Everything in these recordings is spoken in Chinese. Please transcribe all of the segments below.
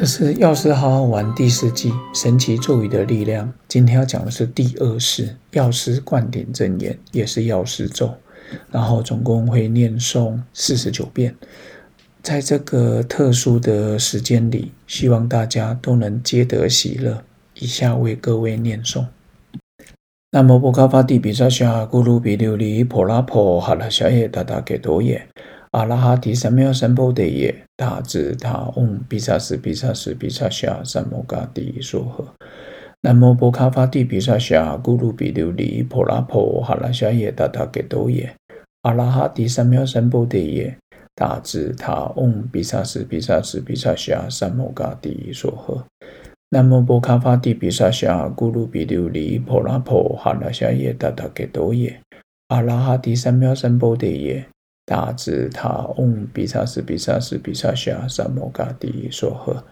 这是药师好好玩第四季神奇咒语的力量。今天要讲的是第二式药师灌顶真言，也是药师咒。然后总共会念诵四十九遍。在这个特殊的时间里，希望大家都能皆得喜乐。以下为各位念诵：南无波卡法地比萨下咕噜比琉璃婆拉婆哈拉小耶达达给多耶。阿拉哈提三藐三菩提耶，大智大嗡比萨斯比萨斯比萨夏三摩嘎帝娑诃。南无波卡法帝比萨夏咕噜比琉璃婆拉婆哈拉夏耶达达给多耶。阿拉哈提三藐三菩提耶，大智大嗡比萨斯比萨斯比萨夏三摩嘎帝娑诃。南无波卡法帝比萨夏咕噜比琉璃婆拉婆哈拉夏耶达达给多耶。阿拉哈提三藐三菩提耶。大智他嗡比萨斯比萨斯比萨夏萨摩嘎帝娑诃。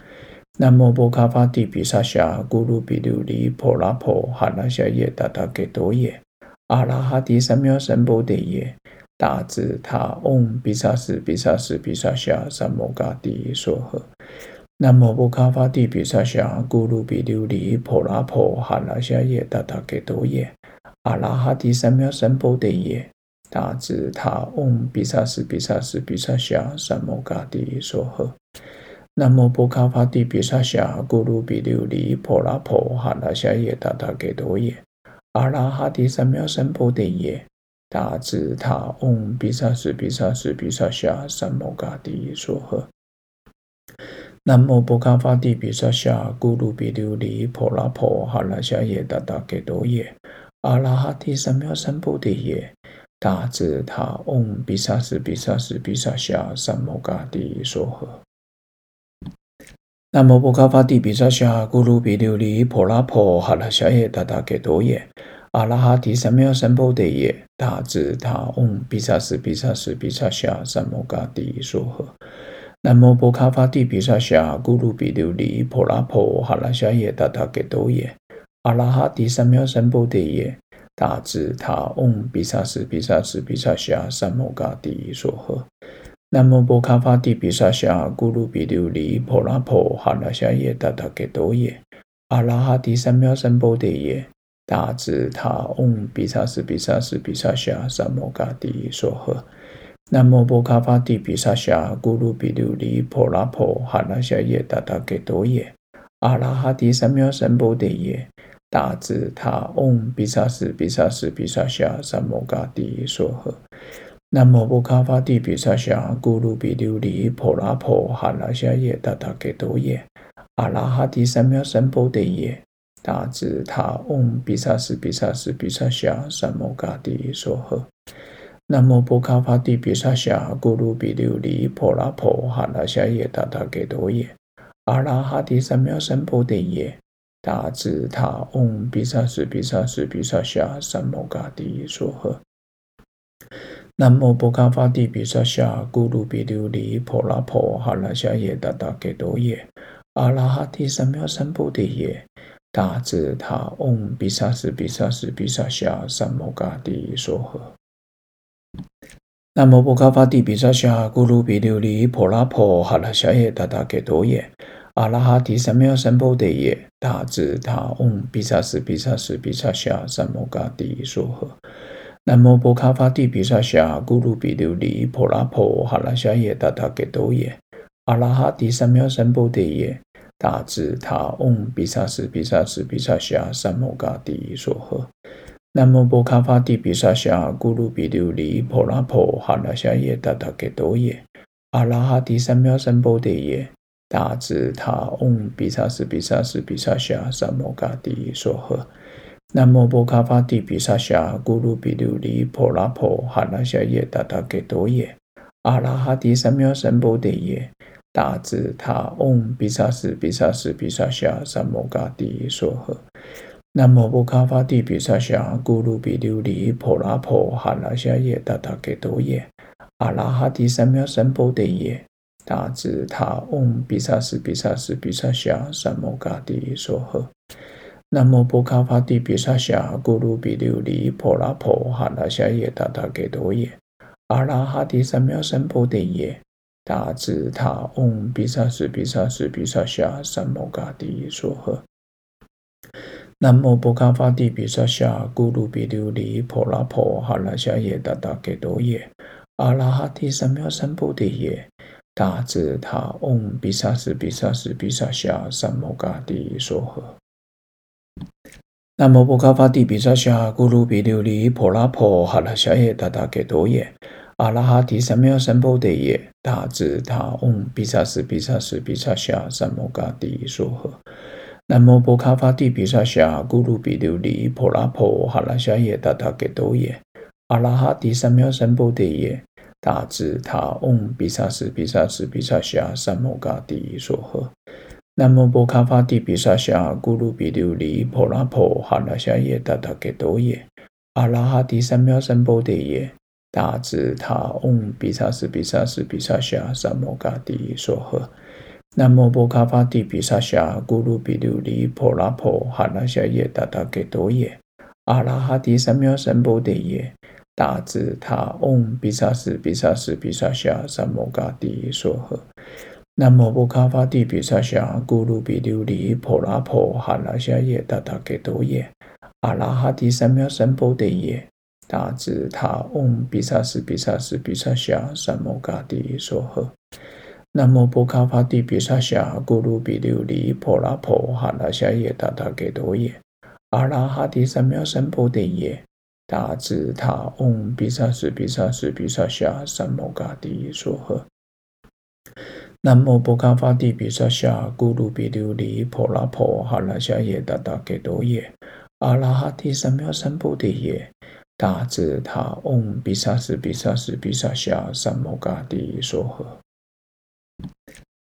南无波卡法帝比萨夏咕噜比琉璃婆拉婆哈拉夏耶达达给多耶。阿拉哈提三藐三菩提耶。大智他嗡比萨斯比萨斯比萨夏萨摩嘎帝娑诃。南无波卡法帝比萨夏咕噜比琉璃婆拉婆哈拉夏耶达达给多耶。阿拉哈提三藐三菩提耶。大智他嗡比萨斯比萨斯比萨夏三摩嘎帝娑诃。南无波卡法帝比萨夏咕噜比琉璃婆拉婆哈拉夏耶达达给多耶。阿拉哈帝三藐三菩提耶。大智他嗡比萨斯比萨斯比萨夏三摩嘎帝娑诃。南无波卡法帝比萨夏咕噜比琉璃婆拉婆哈拉夏耶达达给多耶。阿拉哈帝三藐三菩提耶。大智他嗡比萨斯比萨斯比萨夏三摩嘎帝娑诃。南无波卡法帝比萨夏咕噜比琉璃婆拉婆哈拉夏耶达达给多耶。阿拉哈提三藐三菩提耶。大智他嗡比萨斯比萨斯比萨夏三摩嘎帝娑诃。南无波卡法帝比萨夏咕噜比琉璃婆拉婆哈拉夏耶达达给多耶。阿拉哈提三藐三菩提耶。大智塔嗡比萨斯比萨斯比萨夏三摩嘎帝娑诃。南无波卡法帝比萨夏咕噜比琉璃婆拉婆哈拉夏耶达达给多耶。阿拉哈提三藐三菩提耶。大智塔嗡比萨斯比萨斯比萨夏三摩嘎帝娑诃。南无波卡法帝比萨夏咕噜比琉璃婆拉婆哈拉夏耶达达给多耶。阿拉哈提三藐三菩提耶。大智他嗡比萨斯比萨斯比萨夏三摩嘎帝娑诃。南无波卡法帝比萨夏咕噜比琉璃婆拉婆哈拉夏耶达达给多耶。阿拉哈提三藐三菩提耶。大智他嗡比萨斯比萨斯比萨夏三摩嘎帝娑诃。南无波卡法帝比萨夏咕噜比琉璃婆拉婆哈拉夏耶达达给多耶。阿拉哈提三藐三菩提耶。大智他嗡比萨斯比萨斯比萨夏三摩嘎帝娑诃。南无波卡法帝比萨夏咕噜比琉璃婆拉婆哈拉夏耶达达给多耶。阿拉哈提三藐三菩提耶。大智他嗡比萨斯比萨斯比萨夏三摩嘎帝娑诃。南无波卡法帝比萨夏咕噜比琉璃婆拉婆哈拉夏耶达达给多耶。阿拉哈提三藐三菩提耶。大智他嗡比萨斯比萨斯比萨夏三摩嘎帝娑诃。南无波卡法帝比萨夏咕噜比琉璃婆拉婆哈拉夏耶达达给多耶。阿拉哈提三藐三菩提耶。大智他嗡比萨斯比萨斯比萨夏三摩嘎帝娑诃。南无波卡法帝比萨夏咕噜比琉璃婆拉婆哈拉夏耶达达给多耶。阿拉哈提三藐三菩提耶。大智他嗡比萨斯比萨斯比萨夏三摩嘎帝娑诃。南无波卡法帝比萨夏咕噜比琉璃婆拉婆哈拉夏耶达达给多耶。阿拉哈提三藐三菩提耶。大智他嗡比萨斯比萨斯比萨夏三摩嘎帝娑诃。南无波卡法帝比萨夏咕噜比琉璃婆拉婆哈拉夏耶达达给多耶。阿拉哈提三藐三菩提耶。大智他嗡比萨斯比萨斯比萨夏三摩嘎帝娑诃。南无波卡法帝比萨夏咕噜比琉璃婆拉婆哈拉夏耶达达给多耶。阿拉哈帝三藐三菩提耶。大智他嗡比萨斯比萨斯比萨夏三摩嘎帝娑诃。南无波卡法帝比萨夏咕噜比琉璃婆拉婆哈拉夏耶达达给多耶阿拉哈帝三藐三菩提耶大智他嗡比萨斯比萨斯比萨夏三摩嘎帝娑诃。南无波卡法帝比萨夏咕噜比琉璃婆拉婆哈拉夏耶达达给多耶阿拉哈提三藐三菩提耶大智他嗡比萨斯比萨斯比萨夏三摩嘎帝娑诃。南无波卡法帝比萨夏咕噜比琉璃婆拉婆哈拉夏耶达达给多耶阿拉哈提三藐三菩提耶大智他嗡比萨斯比萨斯比萨夏三摩嘎帝娑诃。南无波卡法帝比萨夏咕噜比琉璃婆拉婆哈拉夏耶达达给多耶阿拉哈提三藐三菩提耶大智他嗡比萨斯比萨斯比萨夏三摩嘎帝娑诃。南无波卡法帝比萨夏咕噜比琉璃婆拉婆哈拉夏耶达达给多耶阿拉哈提三藐三菩提耶大智他嗡比萨斯比萨斯比萨夏三摩嘎帝娑诃。南无波卡法帝比萨夏咕噜比琉璃婆拉婆哈拉夏耶达达给多耶阿拉哈提三藐三菩提耶大智他嗡比萨斯比萨斯比萨夏三摩嘎帝娑诃。南无波卡法帝比萨夏咕噜比琉璃婆拉婆哈拉夏耶达达给多耶阿拉哈提三藐三菩提耶大智他嗡比萨斯比萨斯比萨夏三摩嘎帝娑诃。南无波卡法帝比萨夏咕噜比琉璃婆拉婆哈拉夏耶达达给多耶阿拉哈提三藐三菩提耶大智他嗡比萨斯比萨斯比萨夏三摩嘎帝娑诃。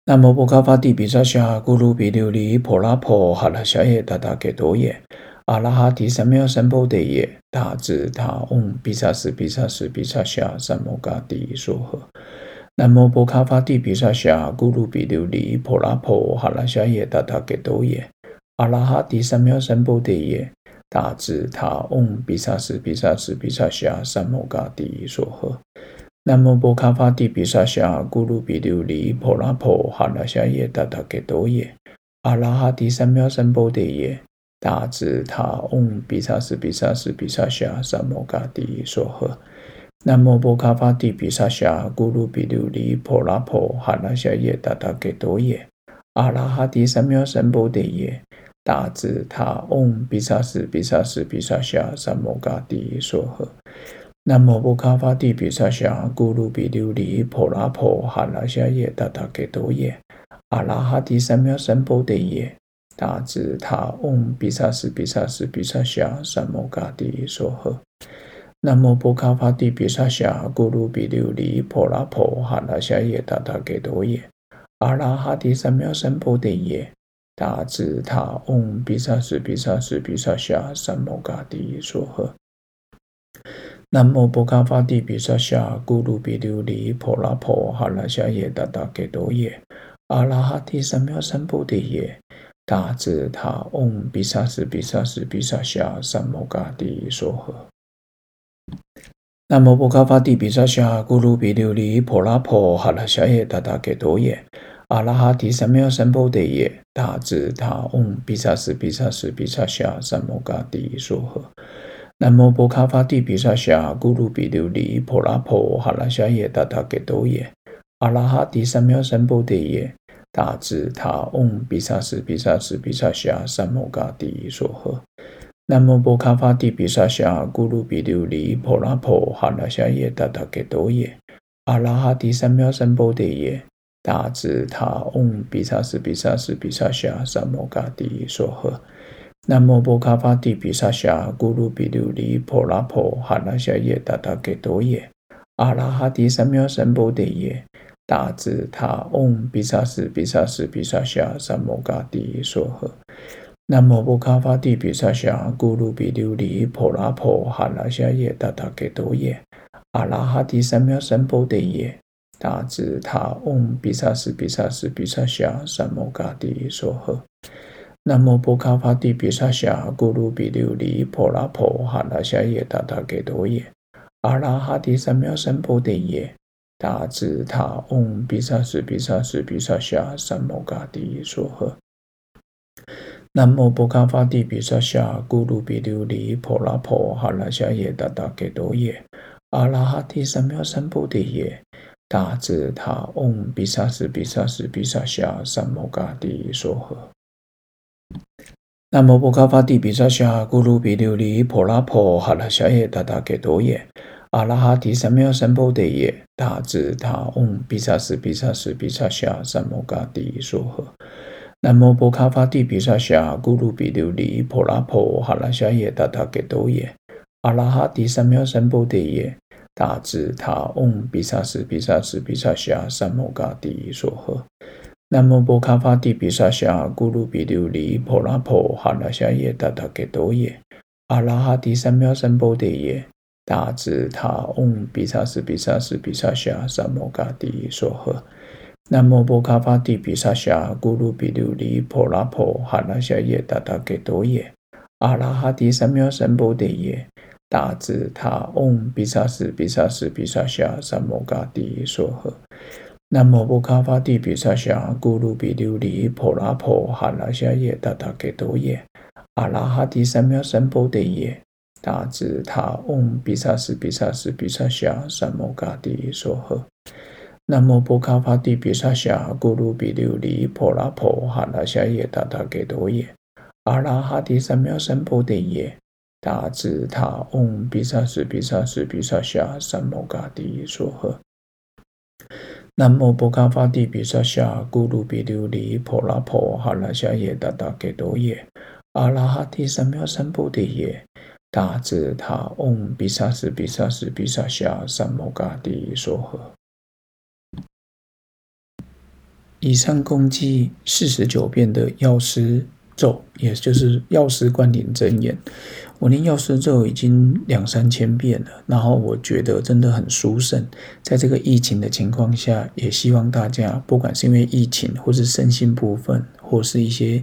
南无波卡法帝比萨夏咕噜比琉璃婆拉婆哈拉夏耶达达给多耶阿拉哈提三藐三菩提耶大智他嗡比萨斯比萨斯比萨夏三摩嘎帝娑诃。南无波卡法帝比萨夏咕噜比琉璃婆拉婆哈拉夏耶达达给多耶阿拉哈提三藐三菩提耶大智他嗡比萨斯比萨斯比萨夏三摩嘎帝娑诃。南无波卡法帝比萨夏咕噜比琉璃婆拉婆哈拉夏耶达达给多耶阿拉哈提三藐三菩提耶大智他嗡比萨斯比萨斯比萨夏三摩嘎帝娑诃。南无波卡法帝比萨夏咕噜比琉璃婆拉婆哈拉夏耶达达给多耶阿拉哈提三藐三菩提耶大智他嗡比萨斯比萨斯比萨夏三摩嘎帝娑诃。南无波卡法帝比萨夏咕噜比琉璃婆拉婆哈拉夏耶达达给多耶阿拉哈提三藐三菩提耶大智他嗡比萨斯比萨斯比萨夏三摩嘎帝娑诃。南无波卡法帝比萨夏咕噜比琉璃婆拉婆哈拉夏耶达达给多耶阿拉哈帝三藐三菩提耶大智他嗡比萨斯比萨斯比萨夏三摩嘎帝娑诃。南无波卡法帝比萨夏咕噜比琉璃婆拉婆哈拉夏耶达达给多耶阿拉哈帝三藐三菩提耶大智他嗡比萨斯比萨斯比萨夏三摩嘎帝娑诃。南无波卡法帝比萨夏咕噜比琉璃婆拉婆哈拉夏耶达达给多耶阿拉哈提三藐三菩提耶大智他嗡比萨斯比萨斯比萨夏三摩嘎帝娑诃。南无波卡法帝比萨夏咕噜比琉璃婆拉婆哈拉夏耶达达给多耶阿拉哈提三藐三菩提耶大智他嗡比萨斯比萨斯比萨夏三摩嘎帝娑诃。南无波卡法帝比萨夏咕噜比琉璃婆拉婆哈拉夏耶达达给多耶阿拉哈提三藐三菩提耶大智他嗡比萨斯比萨斯比萨夏三摩嘎帝娑诃。南无波卡法帝比萨夏咕噜比琉璃婆拉婆哈拉夏耶达达给多耶阿拉哈提三藐三菩提耶大智他嗡比萨斯比萨斯比萨夏三摩嘎帝娑诃。南无波卡法帝比萨夏咕噜比琉璃婆拉婆哈拉夏耶达达给多耶阿拉哈提三藐三菩提耶大智他嗡比萨斯比萨斯比萨夏三摩嘎帝娑诃。南无波卡法帝比萨夏咕噜比琉璃婆拉婆哈拉夏耶达达给多耶阿拉哈提三藐三菩提耶达智他嗡比萨斯比萨斯比萨夏三摩嘎帝娑诃。南无波卡法帝比萨夏咕噜比琉璃婆拉婆哈拉夏耶达达给多耶阿拉哈提三藐三菩提耶达智他嗡比萨斯比萨斯比萨夏三摩嘎帝娑诃。南无波卡法帝比萨夏咕噜比琉璃婆拉婆哈拉夏耶达达给多耶阿拉哈提三藐三菩提耶大智他嗡比萨斯比萨斯比萨夏三摩嘎帝娑诃。南无波卡法帝比萨夏咕噜比琉璃婆拉婆哈拉夏耶达达给多耶阿拉哈提三藐三菩提耶大智他嗡比萨斯比萨斯比萨夏三摩嘎帝娑诃。南无波卡法帝比萨夏咕噜比琉璃婆拉婆哈拉夏耶达达给多耶阿拉哈提三藐三菩提耶大智他嗡比萨斯比萨斯比萨夏三摩嘎帝娑诃。南无波卡法帝毗沙夏咕噜比琉璃婆拉婆哈拉夏耶达达给多耶阿拉哈提三藐三菩提耶大智他嗡比萨斯比萨斯比萨夏三摩嘎帝娑诃。南无波卡法帝毗沙夏咕噜比琉璃婆拉婆哈拉夏耶达达给多耶阿拉哈提三藐三菩提耶达智他嗡比萨斯比萨斯比萨夏三摩嘎帝娑诃。南无波卡法帝比萨夏咕噜比琉璃婆拉婆哈拉夏耶达达给多耶阿拉哈帝三藐三菩提耶达智他嗡比萨斯比萨斯比萨夏三摩嘎帝娑诃。南无波卡法帝比萨夏咕噜比琉璃婆拉婆哈拉夏耶达达给多耶阿拉哈帝三藐三菩提耶达智他嗡比萨斯比萨斯比萨夏三摩嘎帝娑诃。以上共计四十九遍的药师咒，也就是药师灌顶真言。我念药师咒已经两三千遍了，然后我觉得真的很殊胜。在这个疫情的情况下，也希望大家，不管是因为疫情，或是身心部分，或是一些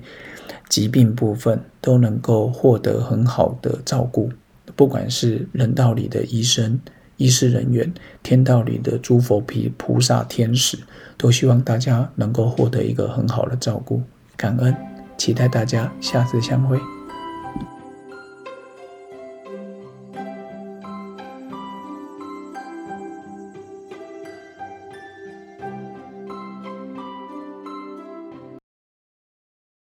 疾病部分，都能够获得很好的照顾。不管是人道里的医生。医师人员、天道里的诸佛菩菩萨、天使，都希望大家能够获得一个很好的照顾。感恩，期待大家下次相会。